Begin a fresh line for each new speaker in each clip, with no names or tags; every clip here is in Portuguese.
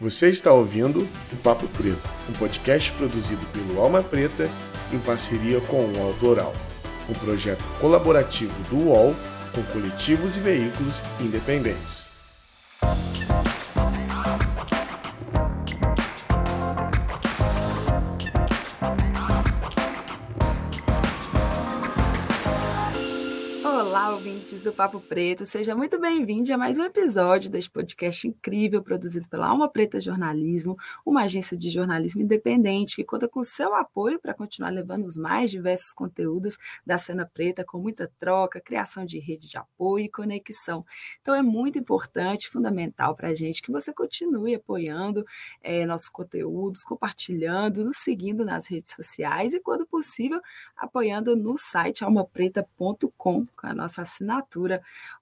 Você está ouvindo o Papo Preto, um podcast produzido pelo Alma Preta em parceria com o UOL Doral, um projeto colaborativo do UOL com coletivos e veículos independentes.
Do Papo Preto, seja muito bem-vindo a mais um episódio deste podcast incrível produzido pela Alma Preta Jornalismo, uma agência de jornalismo independente que conta com seu apoio para continuar levando os mais diversos conteúdos da cena preta com muita troca, criação de rede de apoio e conexão. Então é muito importante, fundamental para a gente que você continue apoiando é, nossos conteúdos, compartilhando, nos seguindo nas redes sociais e, quando possível, apoiando no site almapreta.com com a nossa assinatura.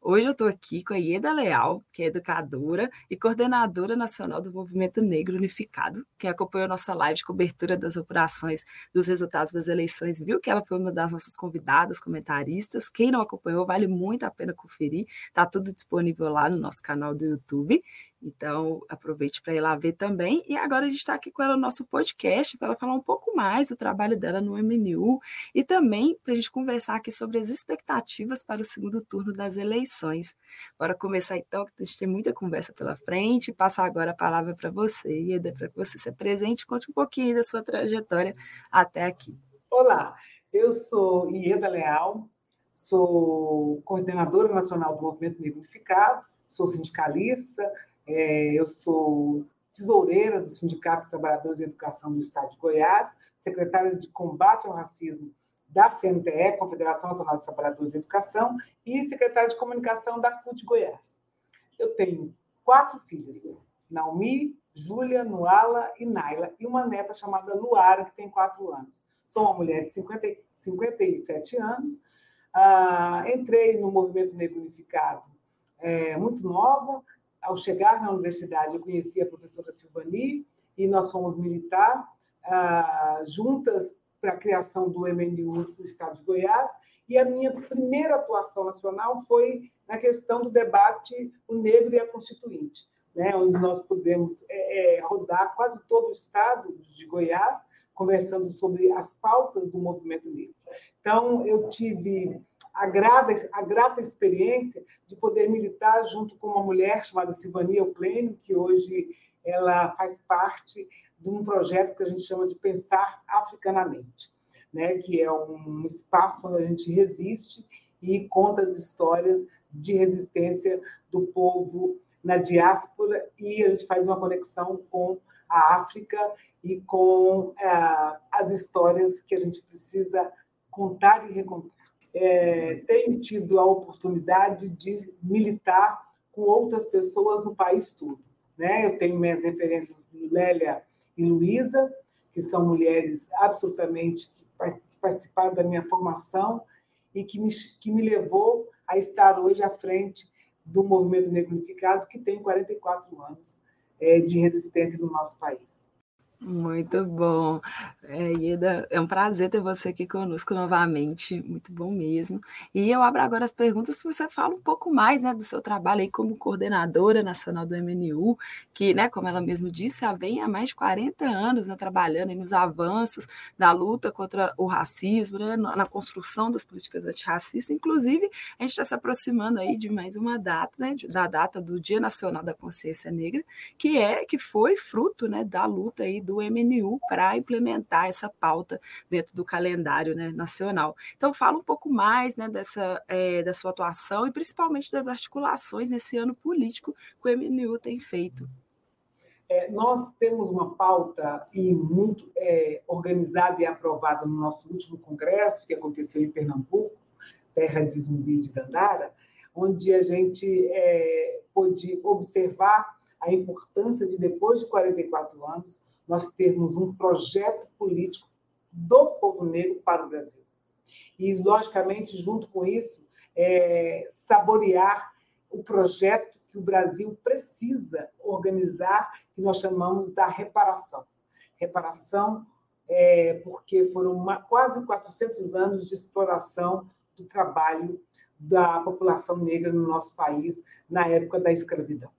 Hoje eu estou aqui com a Ieda Leal, que é educadora e coordenadora nacional do Movimento Negro Unificado, que acompanhou nossa live de cobertura das operações dos resultados das eleições, viu que ela foi uma das nossas convidadas, comentaristas. Quem não acompanhou, vale muito a pena conferir. Está tudo disponível lá no nosso canal do YouTube. Então, aproveite para ir lá ver também. E agora a gente está aqui com ela no nosso podcast para ela falar um pouco mais do trabalho dela no MNU e também para a gente conversar aqui sobre as expectativas para o segundo turno das eleições. Bora começar então, que a gente tem muita conversa pela frente. Passar agora a palavra para você, Ieda, para que você se apresente e conte um pouquinho da sua trajetória até aqui.
Olá, eu sou Ieda Leal, sou coordenadora nacional do Movimento Negro Unificado, sou sindicalista, é, eu sou tesoureira do Sindicato dos Trabalhadores de Educação do Estado de Goiás, secretária de Combate ao Racismo da CNTE, Confederação Nacional dos Trabalhadores de Educação, e secretária de Comunicação da CUT Goiás. Eu tenho quatro filhas, Naomi, Júlia, Nuala e Naila, e uma neta chamada Luara, que tem quatro anos. Sou uma mulher de 50, 57 anos, ah, entrei no Movimento Negro Unificado é, muito nova, ao chegar na universidade, eu conheci a professora Silvani e nós fomos militar ah, juntas para a criação do MNU do Estado de Goiás. E a minha primeira atuação nacional foi na questão do debate o negro e a constituinte, né, onde nós pudemos é, é, rodar quase todo o estado de Goiás conversando sobre as pautas do movimento negro. Então, eu tive a grata, a grata experiência de poder militar junto com uma mulher chamada Silvania Euclênio, que hoje ela faz parte de um projeto que a gente chama de Pensar Africanamente, né? que é um espaço onde a gente resiste e conta as histórias de resistência do povo na diáspora e a gente faz uma conexão com a África e com é, as histórias que a gente precisa contar e recontar é, tenho tido a oportunidade de militar com outras pessoas no país todo. Né? Eu tenho minhas referências Lélia e Luísa, que são mulheres absolutamente que participaram da minha formação e que me, que me levou a estar hoje à frente do Movimento Negro Unificado, que tem 44 anos é, de resistência no nosso país.
Muito bom. É, Ieda, é um prazer ter você aqui conosco novamente, muito bom mesmo. E eu abro agora as perguntas para você falar um pouco mais né, do seu trabalho aí como coordenadora nacional do MNU, que, né, como ela mesmo disse, já vem há mais de 40 anos né, trabalhando nos avanços da luta contra o racismo, né, na construção das políticas antirracistas. Inclusive, a gente está se aproximando aí de mais uma data, né, da data do Dia Nacional da Consciência Negra, que é que foi fruto né, da luta aí do MNU para implementar essa pauta dentro do calendário né, nacional. Então, fala um pouco mais né, dessa, é, da sua atuação e principalmente das articulações nesse ano político que o MNU tem feito.
É, nós temos uma pauta e muito é, organizada e aprovada no nosso último congresso, que aconteceu em Pernambuco, terra de Zumbi de Dandara, onde a gente é, pôde observar a importância de, depois de 44 anos, nós termos um projeto político do povo negro para o Brasil. E, logicamente, junto com isso, é, saborear o projeto que o Brasil precisa organizar, que nós chamamos da reparação. Reparação é, porque foram uma, quase 400 anos de exploração do trabalho da população negra no nosso país na época da escravidão.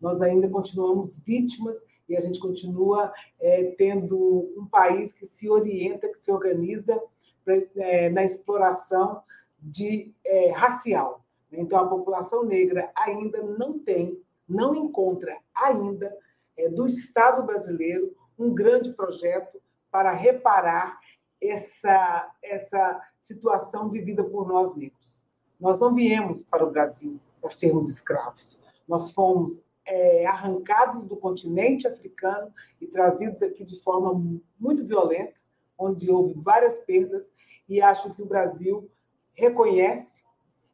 Nós ainda continuamos vítimas e a gente continua é, tendo um país que se orienta, que se organiza pra, é, na exploração de é, racial. Então, a população negra ainda não tem, não encontra ainda é, do Estado brasileiro um grande projeto para reparar essa, essa situação vivida por nós negros. Nós não viemos para o Brasil para sermos escravos. Nós fomos é, arrancados do continente africano e trazidos aqui de forma muito violenta, onde houve várias perdas, e acho que o Brasil reconhece,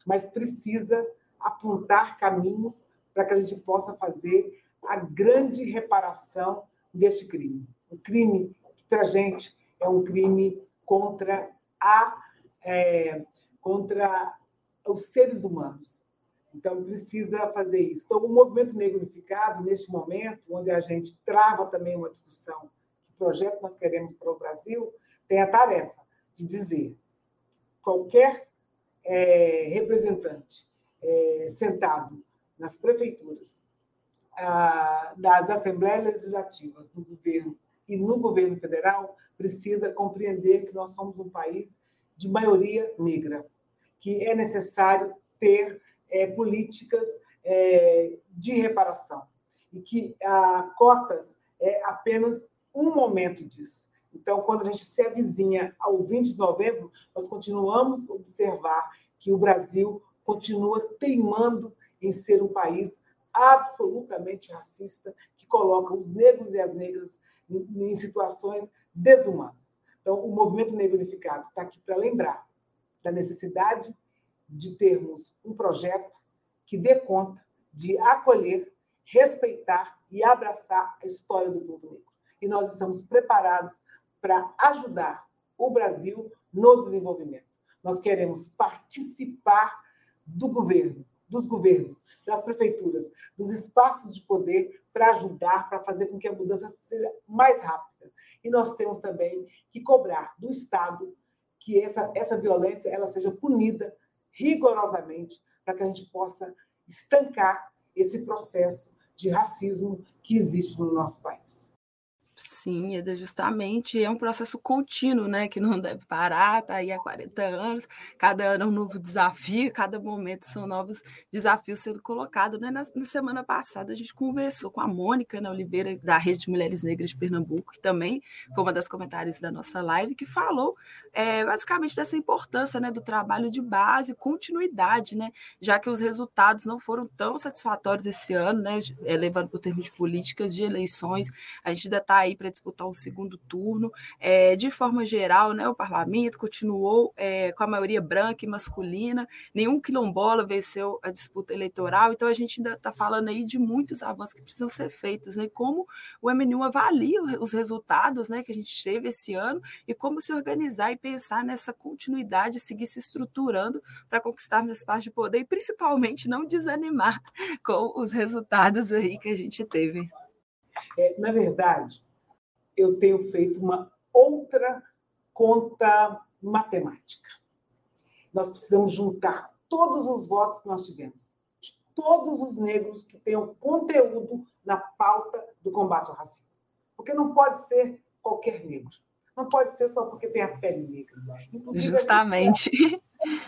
mas precisa apontar caminhos para que a gente possa fazer a grande reparação deste crime. O crime que, para a gente, é um crime contra, a, é, contra os seres humanos. Então, precisa fazer isso. Então, o movimento negro unificado, neste momento, onde a gente trava também uma discussão, que projeto nós queremos para o Brasil, tem a tarefa de dizer qualquer é, representante é, sentado nas prefeituras, ah, das assembleias legislativas do governo e no governo federal precisa compreender que nós somos um país de maioria negra, que é necessário ter é, políticas é, de reparação e que a cotas é apenas um momento disso. Então, quando a gente se avizinha ao 20 de novembro, nós continuamos a observar que o Brasil continua teimando em ser um país absolutamente racista, que coloca os negros e as negras em situações desumanas. Então, o movimento negro unificado está aqui para lembrar da necessidade de termos um projeto que dê conta de acolher, respeitar e abraçar a história do povo negro. E nós estamos preparados para ajudar o Brasil no desenvolvimento. Nós queremos participar do governo, dos governos, das prefeituras, dos espaços de poder para ajudar, para fazer com que a mudança seja mais rápida. E nós temos também que cobrar do Estado que essa, essa violência ela seja punida rigorosamente para que a gente possa estancar esse processo de racismo que existe no nosso país.
Sim, Eda, justamente é um processo contínuo, né, que não deve parar, está aí há 40 anos, cada ano é um novo desafio, cada momento são novos desafios sendo colocados. Né? Na, na semana passada a gente conversou com a Mônica né, Oliveira, da Rede de Mulheres Negras de Pernambuco, que também foi uma das comentários da nossa live, que falou é, basicamente dessa importância né, do trabalho de base, continuidade, né, já que os resultados não foram tão satisfatórios esse ano, né, é, levando por termos de políticas de eleições, a gente ainda está aí para disputar o segundo turno. É, de forma geral, né, o parlamento continuou é, com a maioria branca e masculina, nenhum quilombola venceu a disputa eleitoral, então a gente ainda está falando aí de muitos avanços que precisam ser feitos, né, como o MNU avalia os resultados né, que a gente teve esse ano e como se organizar e pensar nessa continuidade, seguir se estruturando para conquistarmos espaço de poder e principalmente não desanimar com os resultados aí que a gente teve.
É, na verdade, eu tenho feito uma outra conta matemática. Nós precisamos juntar todos os votos que nós tivemos, de todos os negros que tenham conteúdo na pauta do combate ao racismo. Porque não pode ser qualquer negro. Não pode ser só porque tem a pele negra.
Inclusive, Justamente.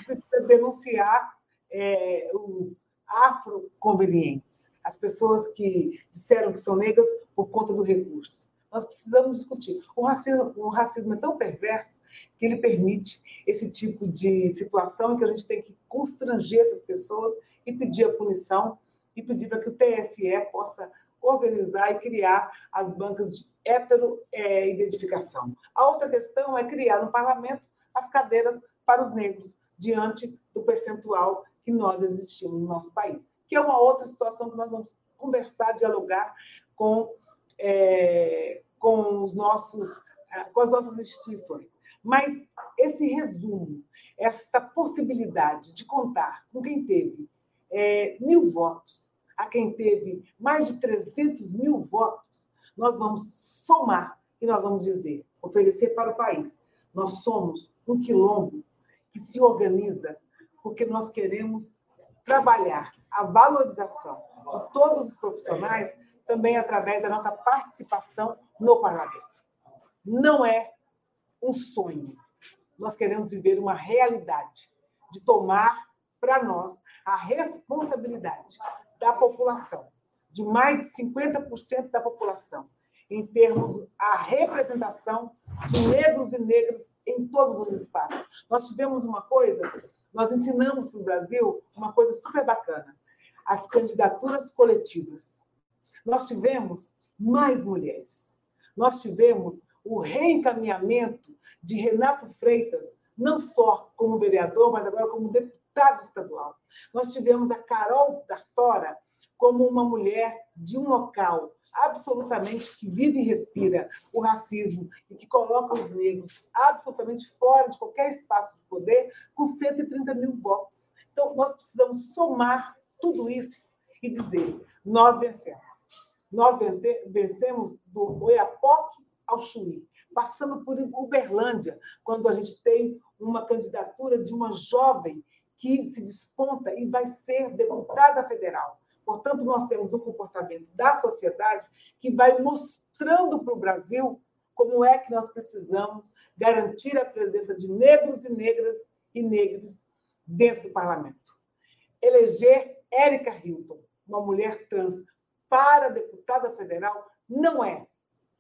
Precisa denunciar é, os afroconvenientes, as pessoas que disseram que são negras por conta do recurso. Nós precisamos discutir. O racismo, o racismo é tão perverso que ele permite esse tipo de situação em que a gente tem que constranger essas pessoas e pedir a punição e pedir para que o TSE possa organizar e criar as bancas de heteroidentificação. É, a outra questão é criar no parlamento as cadeiras para os negros, diante do percentual que nós existimos no nosso país, que é uma outra situação que nós vamos conversar, dialogar com, é, com, os nossos, é, com as nossas instituições. Mas esse resumo, esta possibilidade de contar com quem teve é, mil votos, a quem teve mais de 300 mil votos, nós vamos somar e nós vamos dizer, oferecer para o país. Nós somos um quilombo que se organiza porque nós queremos trabalhar a valorização de todos os profissionais também através da nossa participação no parlamento. Não é um sonho. Nós queremos viver uma realidade de tomar para nós a responsabilidade da população, de mais de 50% da população, em termos a representação de negros e negras em todos os espaços. Nós tivemos uma coisa, nós ensinamos para o Brasil uma coisa super bacana, as candidaturas coletivas. Nós tivemos mais mulheres. Nós tivemos o reencaminhamento de Renato Freitas, não só como vereador, mas agora como deputado estadual. Nós tivemos a Carol Dartora como uma mulher de um local absolutamente que vive e respira o racismo e que coloca os negros absolutamente fora de qualquer espaço de poder, com 130 mil votos. Então, nós precisamos somar tudo isso e dizer: nós vencemos. Nós vencemos do Oiapoque ao Chuí, passando por Uberlândia, quando a gente tem uma candidatura de uma jovem que se desponta e vai ser deputada federal. Portanto, nós temos um comportamento da sociedade que vai mostrando para o Brasil como é que nós precisamos garantir a presença de negros e negras e negros dentro do parlamento. Eleger Érica Hilton, uma mulher trans, para deputada federal não é,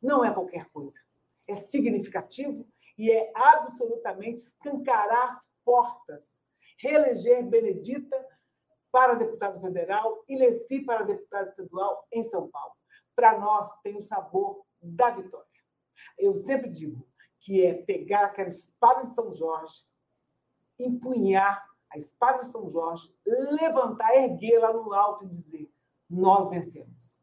não é qualquer coisa. É significativo e é absolutamente escancarar as portas. Reeleger Benedita para deputado federal e Leci para deputado estadual em São Paulo. Para nós, tem o sabor da vitória. Eu sempre digo que é pegar aquela espada de São Jorge, empunhar a espada de São Jorge, levantar, erguê-la no alto e dizer: Nós vencemos.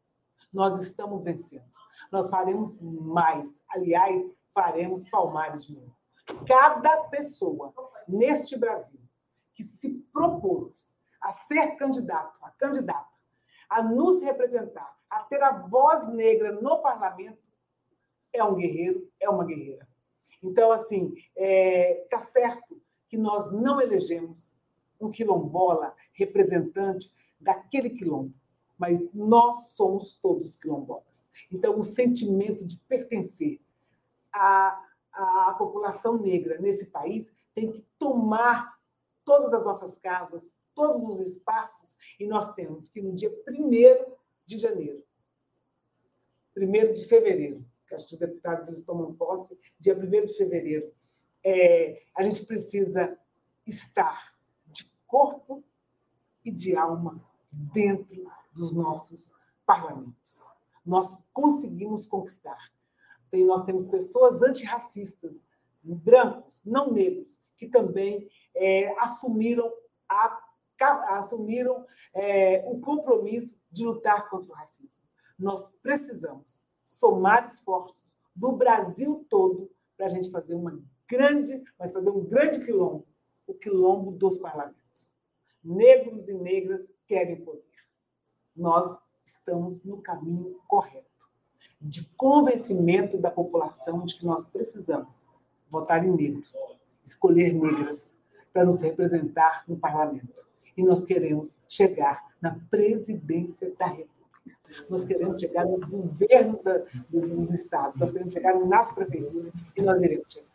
Nós estamos vencendo. Nós faremos mais. Aliás, faremos palmares de novo. Cada pessoa neste Brasil que se propôs a ser candidato, a candidata, a nos representar, a ter a voz negra no parlamento, é um guerreiro, é uma guerreira. Então, assim, está é, tá certo que nós não elegemos um quilombola representante daquele quilombo, mas nós somos todos quilombolas. Então, o sentimento de pertencer à, à população negra nesse país tem que tomar todas as nossas casas, todos os espaços, e nós temos que no dia 1 de janeiro, 1 de fevereiro, que acho que os deputados eles tomam posse, dia 1 de fevereiro, é, a gente precisa estar de corpo e de alma dentro dos nossos parlamentos. Nós conseguimos conquistar. E nós temos pessoas antirracistas, brancos, não negros, que também é, assumiram a assumiram é, o compromisso de lutar contra o racismo. Nós precisamos somar esforços do Brasil todo para a gente fazer uma grande, mas fazer um grande quilombo, o quilombo dos parlamentos. Negros e negras querem poder. Nós estamos no caminho correto de convencimento da população de que nós precisamos votar em negros, escolher negras para nos representar no parlamento e nós queremos chegar na presidência da República. Nós queremos chegar no governo da, dos estados, nós queremos chegar nas prefeituras e nós iremos chegar.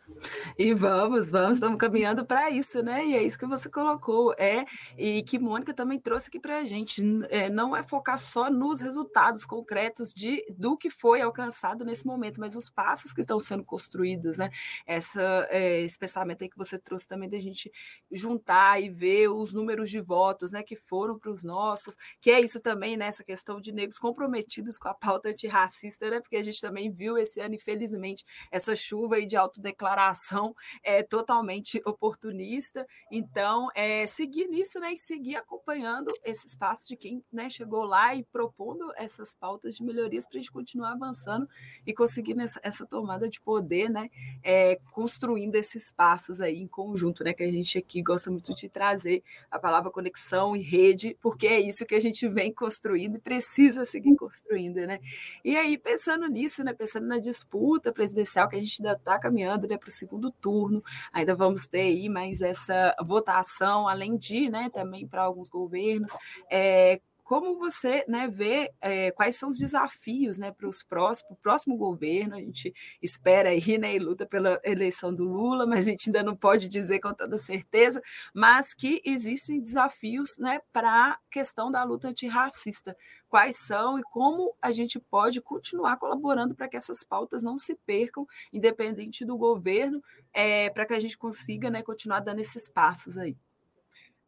E vamos, vamos, estamos caminhando para isso, né? E é isso que você colocou, é, e que Mônica também trouxe aqui para a gente. É, não é focar só nos resultados concretos de do que foi alcançado nesse momento, mas os passos que estão sendo construídos, né? Essa, é, esse pensamento aí que você trouxe também da gente juntar e ver os números de votos, né, que foram para os nossos, que é isso também, né, questão de negros comprometidos com a pauta antirracista, né? Porque a gente também viu esse ano, infelizmente, essa chuva aí de autodeclaração ação é, totalmente oportunista. Então, é, seguir nisso né, e seguir acompanhando esse espaço de quem né, chegou lá e propondo essas pautas de melhorias para a gente continuar avançando e conseguir nessa, essa tomada de poder, né, é, construindo esses passos aí em conjunto, né, que a gente aqui gosta muito de trazer a palavra conexão e rede, porque é isso que a gente vem construindo e precisa seguir construindo, né? E aí, pensando nisso, né, pensando na disputa presidencial que a gente ainda está caminhando né, para o segundo turno. Ainda vamos ter aí mais essa votação, além de, né, também para alguns governos. É, como você né, vê é, quais são os desafios né, para o próximo, próximo governo? A gente espera aí né, e luta pela eleição do Lula, mas a gente ainda não pode dizer com toda certeza, mas que existem desafios né, para a questão da luta antirracista. Quais são e como a gente pode continuar colaborando para que essas pautas não se percam, independente do governo, é, para que a gente consiga né, continuar dando esses passos aí?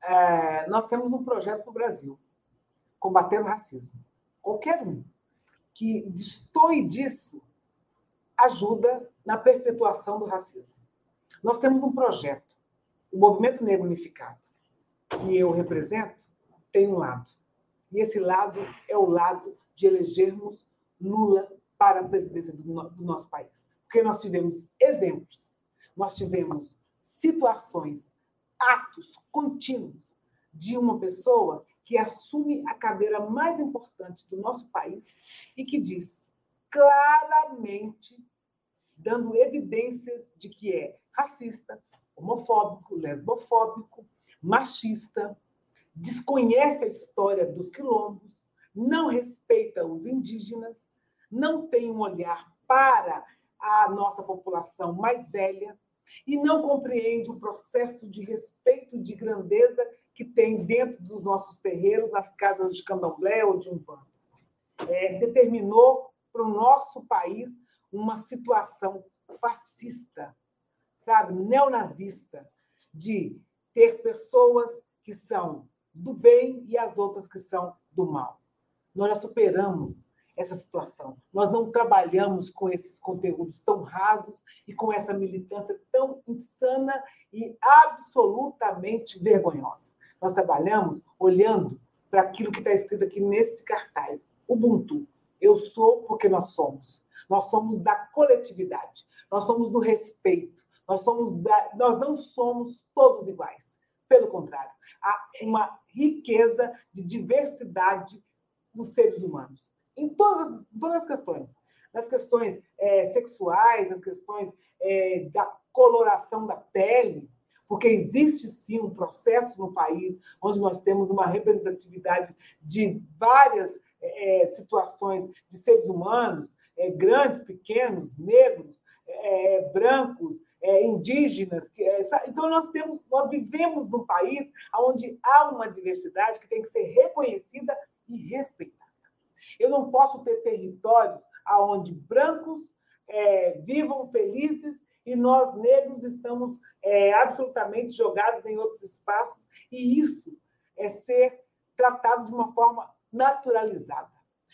É, nós temos um projeto para o Brasil combater o racismo. Qualquer um que destoie disso ajuda na perpetuação do racismo. Nós temos um projeto, o Movimento Negro Unificado, que eu represento, tem um lado. E esse lado é o lado de elegermos Lula para a presidência do, do nosso país. Porque nós tivemos exemplos, nós tivemos situações, atos contínuos de uma pessoa que assume a cadeira mais importante do nosso país e que diz claramente, dando evidências de que é racista, homofóbico, lesbofóbico, machista, desconhece a história dos quilombos, não respeita os indígenas, não tem um olhar para a nossa população mais velha e não compreende o processo de respeito de grandeza que tem dentro dos nossos terreiros, nas casas de candomblé ou de umbanda. É, determinou para o nosso país uma situação fascista, sabe, neonazista, de ter pessoas que são do bem e as outras que são do mal. Nós já superamos essa situação. Nós não trabalhamos com esses conteúdos tão rasos e com essa militância tão insana e absolutamente vergonhosa. Nós trabalhamos olhando para aquilo que está escrito aqui nesse cartaz. Ubuntu. Eu sou porque nós somos. Nós somos da coletividade. Nós somos do respeito. Nós, somos da... nós não somos todos iguais. Pelo contrário, há uma riqueza de diversidade dos seres humanos. Em todas as, todas as questões. Nas questões é, sexuais, nas questões é, da coloração da pele, porque existe sim um processo no país onde nós temos uma representatividade de várias é, situações de seres humanos, é, grandes, pequenos, negros, é, brancos, é, indígenas. É, então nós temos, nós vivemos num país onde há uma diversidade que tem que ser reconhecida e respeitada. Eu não posso ter territórios onde brancos é, vivam felizes e nós, negros, estamos é, absolutamente jogados em outros espaços, e isso é ser tratado de uma forma naturalizada.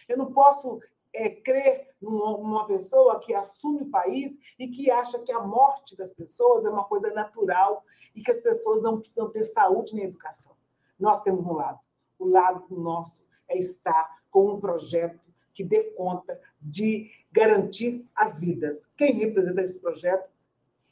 Eu não posso é, crer numa, pessoa que assume o país e que acha que a morte das pessoas é uma coisa natural e que as pessoas não precisam ter saúde nem educação. Nós temos um lado. O lado nosso é estar com um projeto que dê conta de garantir as vidas. Quem representa esse projeto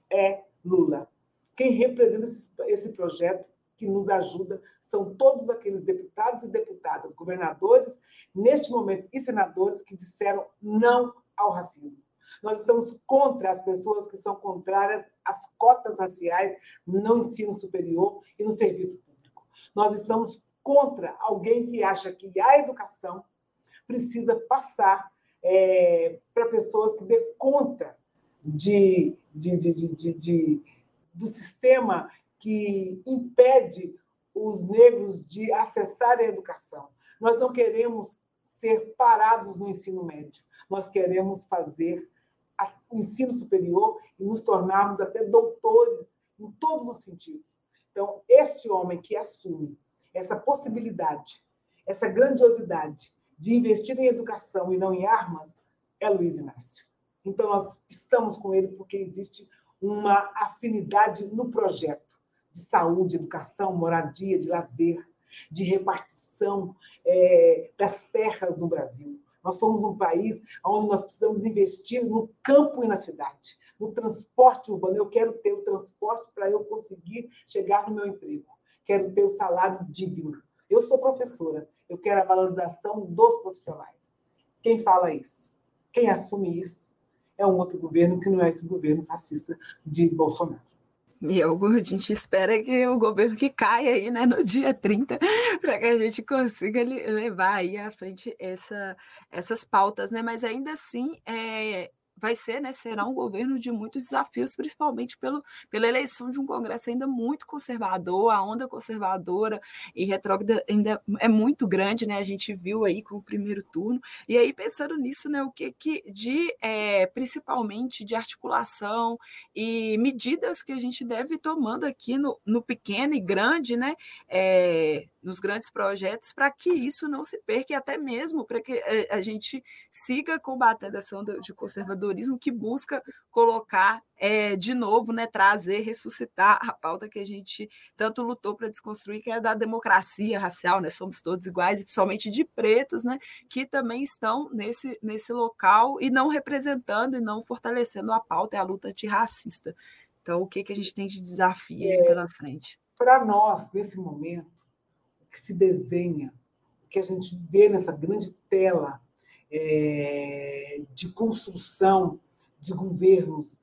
é Lula. Quem representa esse, projeto que nos ajuda são todos aqueles deputados e deputadas, governadores, neste momento, e senadores que disseram não ao racismo. Nós estamos contra as pessoas que são contrárias às cotas raciais no ensino superior e no serviço público. Nós estamos contra alguém que acha que a educação precisa passar é, para pessoas que dê conta de, de, de, de, do sistema que impede os negros de acessarem a educação. Nós não queremos ser parados no ensino médio, nós queremos fazer o ensino superior e nos tornarmos até doutores em todos os sentidos. Então, este homem que assume essa possibilidade, essa grandiosidade de investir em educação e não em armas, é Luiz Inácio. Então, nós estamos com ele porque existe uma afinidade no projeto de saúde, educação, moradia, de lazer, de repartição é, das terras no Brasil. Nós somos um país onde nós precisamos investir no campo e na cidade, no transporte urbano. Eu quero ter o transporte para eu conseguir chegar no meu emprego. Quero ter o salário digno. Eu sou professora, eu quero a valorização dos profissionais. Quem fala isso? Quem assume isso? É um outro governo que não é esse governo fascista de Bolsonaro.
E a gente espera que o governo que caia aí, né, no dia 30, para que a gente consiga levar aí à frente essa, essas pautas, né? Mas ainda assim, é, vai ser, né, será um governo de muitos desafios, principalmente pelo, pela eleição de um Congresso ainda muito conservador, a onda conservadora e retrógrada ainda é muito grande, né? A gente viu aí com o primeiro turno. E aí, pensando nisso, né, o que, que de é, principalmente de articulação e medidas que a gente deve ir tomando aqui no, no pequeno e grande, né? É, nos grandes projetos para que isso não se perca e até mesmo para que eh, a gente siga combatendo essa onda de conservadorismo que busca colocar é, de novo, né, trazer, ressuscitar a pauta que a gente tanto lutou para desconstruir, que é da democracia racial, né, somos todos iguais, e principalmente de pretos, né, que também estão nesse, nesse local e não representando e não fortalecendo a pauta e a luta antirracista. Então, o que, que a gente tem de desafio é, pela frente?
Para nós, nesse momento, que se desenha, que a gente vê nessa grande tela é, de construção de governos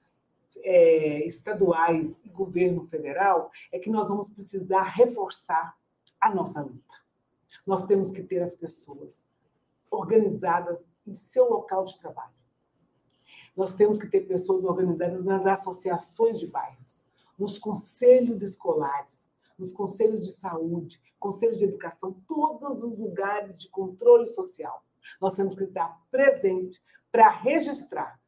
é, estaduais e governo federal, é que nós vamos precisar reforçar a nossa luta. Nós temos que ter as pessoas organizadas em seu local de trabalho. Nós temos que ter pessoas organizadas nas associações de bairros, nos conselhos escolares, nos conselhos de saúde, conselhos de educação, todos os lugares de controle social. Nós temos que estar presente para registrar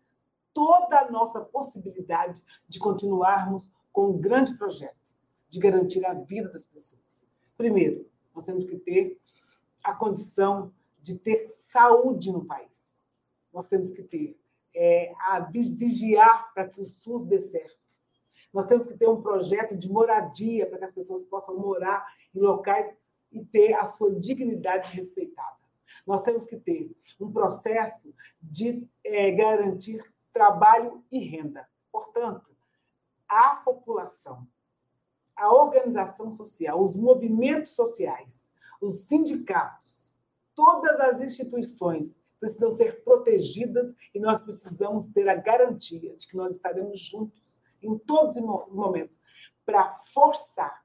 toda a nossa possibilidade de continuarmos com um grande projeto de garantir a vida das pessoas. Primeiro, nós temos que ter a condição de ter saúde no país. Nós temos que ter é, a vigiar para que o SUS dê certo. Nós temos que ter um projeto de moradia para que as pessoas possam morar em locais e ter a sua dignidade respeitada. Nós temos que ter um processo de é, garantir trabalho e renda. Portanto, a população, a organização social, os movimentos sociais, os sindicatos, todas as instituições precisam ser protegidas e nós precisamos ter a garantia de que nós estaremos juntos em todos os momentos, para forçar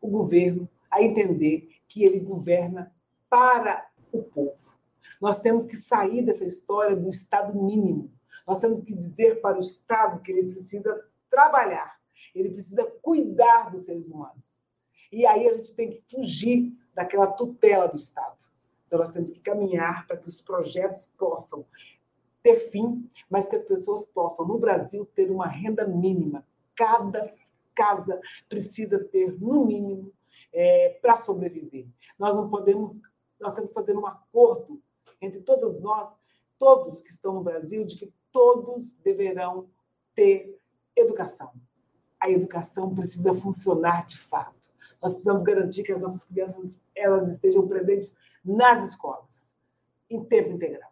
o governo a entender que ele governa para o povo. Nós temos que sair dessa história do Estado mínimo. Nós temos que dizer para o Estado que ele precisa trabalhar, ele precisa cuidar dos seres humanos. E aí a gente tem que fugir daquela tutela do Estado. Então, nós temos que caminhar para que os projetos possam ter fim, mas que as pessoas possam, no Brasil, ter uma renda mínima. Cada casa precisa ter, no mínimo, é, para sobreviver. Nós não podemos, nós temos que fazer um acordo entre todos nós, todos que estão no Brasil, de que todos deverão ter educação. A educação precisa funcionar de fato. Nós precisamos garantir que as nossas crianças elas estejam presentes nas escolas, em tempo integral.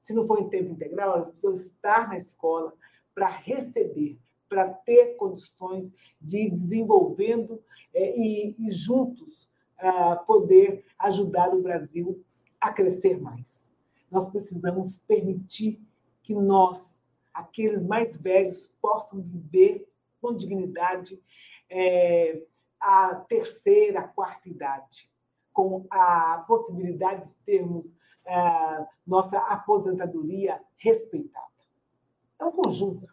Se não for em tempo integral, elas precisam estar na escola para receber, para ter condições de ir desenvolvendo é, e, e, juntos ah, poder ajudar o Brasil a crescer mais. Nós precisamos permitir que nós, aqueles mais velhos, possam viver com dignidade é, a terceira, a quarta idade, com a possibilidade de termos é, nossa aposentadoria respeitada. É um conjunto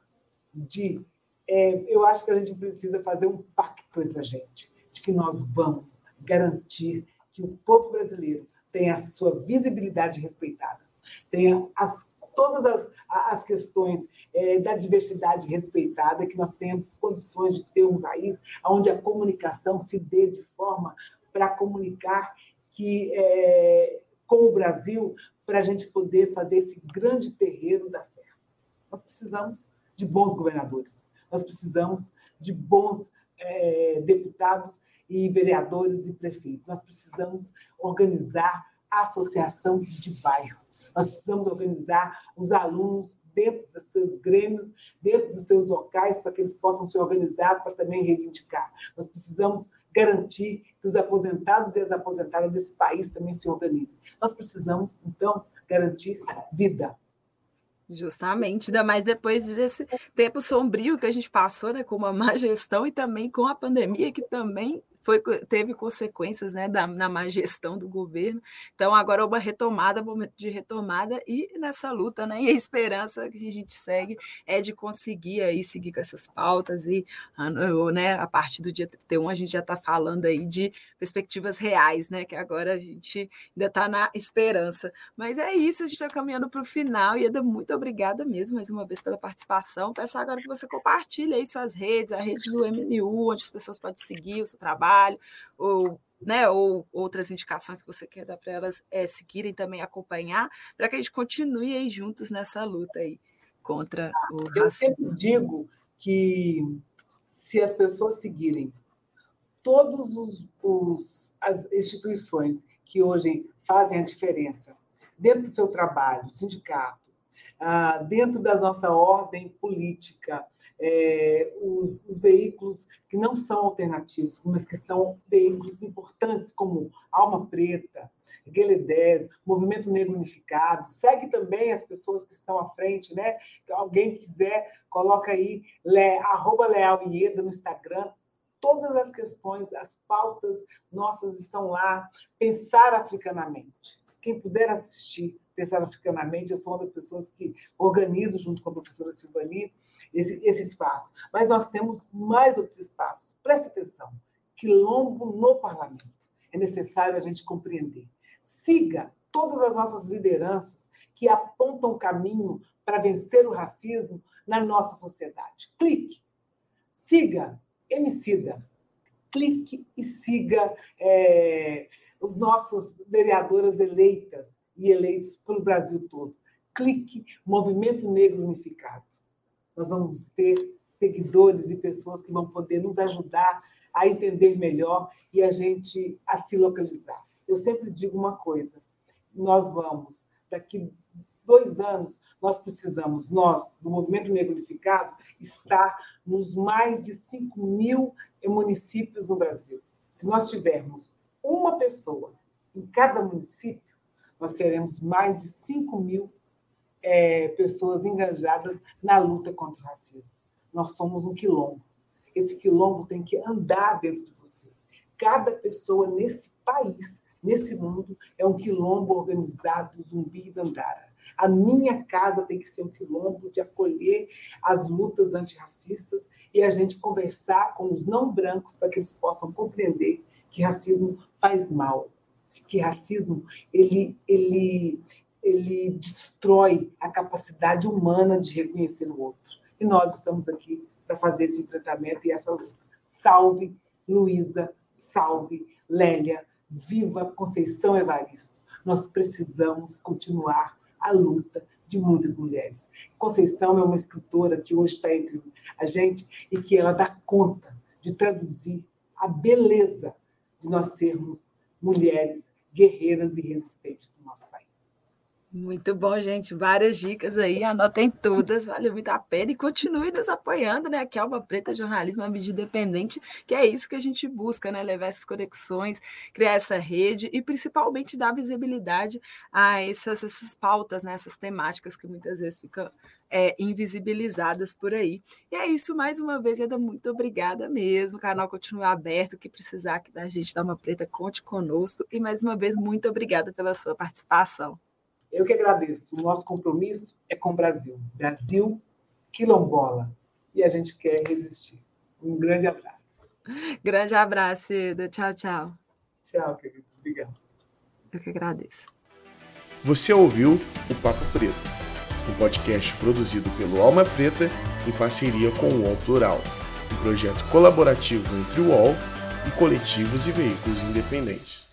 de. É, eu acho que a gente precisa fazer um pacto entre a gente, de que nós vamos garantir que o povo brasileiro tenha a sua visibilidade respeitada, tenha as, todas as, as questões é, da diversidade respeitada, que nós tenhamos condições de ter um país onde a comunicação se dê de forma para comunicar que é, com o Brasil para a gente poder fazer esse grande terreiro dar certo. Nós precisamos de bons governadores, nós precisamos de bons é, deputados e vereadores e prefeitos, nós precisamos organizar a associação de bairro, nós precisamos organizar os alunos dentro dos seus grêmios, dentro dos seus locais, para que eles possam se organizar para também reivindicar. Nós precisamos garantir que os aposentados e as aposentadas desse país também se organizem. Nós precisamos, então, garantir vida.
Justamente, ainda mais depois desse tempo sombrio que a gente passou, né, com uma má gestão e também com a pandemia, que também foi, teve consequências né, da, na má gestão do governo. Então, agora é uma retomada, momento de retomada, e nessa luta, né, e a esperança que a gente segue é de conseguir aí seguir com essas pautas, e né, a partir do dia 31 a gente já está falando aí de perspectivas reais, né? Que agora a gente ainda está na esperança. Mas é isso, a gente está caminhando para o final, e Eda, muito obrigada mesmo mais uma vez pela participação. Peço agora que você compartilhe aí suas redes, a rede do MNU, onde as pessoas podem seguir o seu trabalho trabalho, ou, né, ou outras indicações que você quer dar para elas é, seguirem também, acompanhar, para que a gente continue aí juntos nessa luta aí contra o racismo.
Eu sempre digo que se as pessoas seguirem todas as instituições que hoje fazem a diferença dentro do seu trabalho, sindicato, ah, dentro da nossa ordem política, é, os, os, veículos que não são alternativos, mas que são veículos importantes, como Alma Preta, Guele 10, Movimento Negro Unificado. Segue também as pessoas que estão à frente, né? Alguém quiser, coloca aí, le, arroba Leal Ieda no Instagram. Todas as questões, as pautas nossas estão lá. Pensar africanamente. Quem puder assistir, pensar africanamente, eu sou uma das pessoas que organizo, junto com a professora Silvani, esse, esse espaço. Mas nós temos mais outros espaços. Preste atenção. Quilombo no parlamento. É necessário a gente compreender. Siga todas as nossas lideranças que apontam o caminho para vencer o racismo na nossa sociedade. Clique. Siga Emicida. Clique e siga é, os nossos vereadoras eleitas e eleitos pelo Brasil todo. Clique Movimento Negro Unificado nós vamos ter seguidores e pessoas que vão poder nos ajudar a entender melhor e a gente a se localizar. Eu sempre digo uma coisa: nós vamos, daqui dois anos, nós precisamos, nós, do Movimento Negro Unificado, estar nos mais de 5 mil municípios no Brasil. Se nós tivermos uma pessoa em cada município, nós teremos mais de 5 mil é, pessoas engajadas na luta contra o racismo. Nós somos um quilombo. Esse quilombo tem que andar dentro de você. Cada pessoa nesse país, nesse mundo, é um quilombo organizado, zumbi e dandara. A minha casa tem que ser um quilombo de acolher as lutas antirracistas e a gente conversar com os não brancos para que eles possam compreender que racismo faz mal, que racismo ele, ele, ele destrói a capacidade humana de reconhecer o outro. E nós estamos aqui para fazer esse enfrentamento e essa luta. Salve Luísa, salve Lélia, viva Conceição Evaristo. Nós precisamos continuar a luta de muitas mulheres. Conceição é uma escritora que hoje está entre a gente e que ela dá conta de traduzir a beleza de nós sermos mulheres guerreiras e resistentes do nosso país.
Muito bom, gente. Várias dicas aí, anotem todas, vale muito a pena. E continue nos apoiando, né? Aqui é uma Preta Jornalismo, uma mídia independente, que é isso que a gente busca, né? Levar essas conexões, criar essa rede e principalmente dar visibilidade a essas, essas pautas, né? essas temáticas que muitas vezes ficam é, invisibilizadas por aí. E é isso, mais uma vez, Eda, muito obrigada mesmo. O canal continua aberto, o que precisar da gente dar uma preta, conte conosco. E mais uma vez, muito obrigada pela sua participação.
Eu que agradeço. O nosso compromisso é com o Brasil. Brasil quilombola. E a gente quer resistir. Um grande abraço.
Grande abraço, Eda. Tchau, tchau.
Tchau, querido. Obrigado.
Eu que agradeço.
Você ouviu o Papo Preto, um podcast produzido pelo Alma Preta em parceria com o UOL Plural, um projeto colaborativo entre o UOL e coletivos e veículos independentes.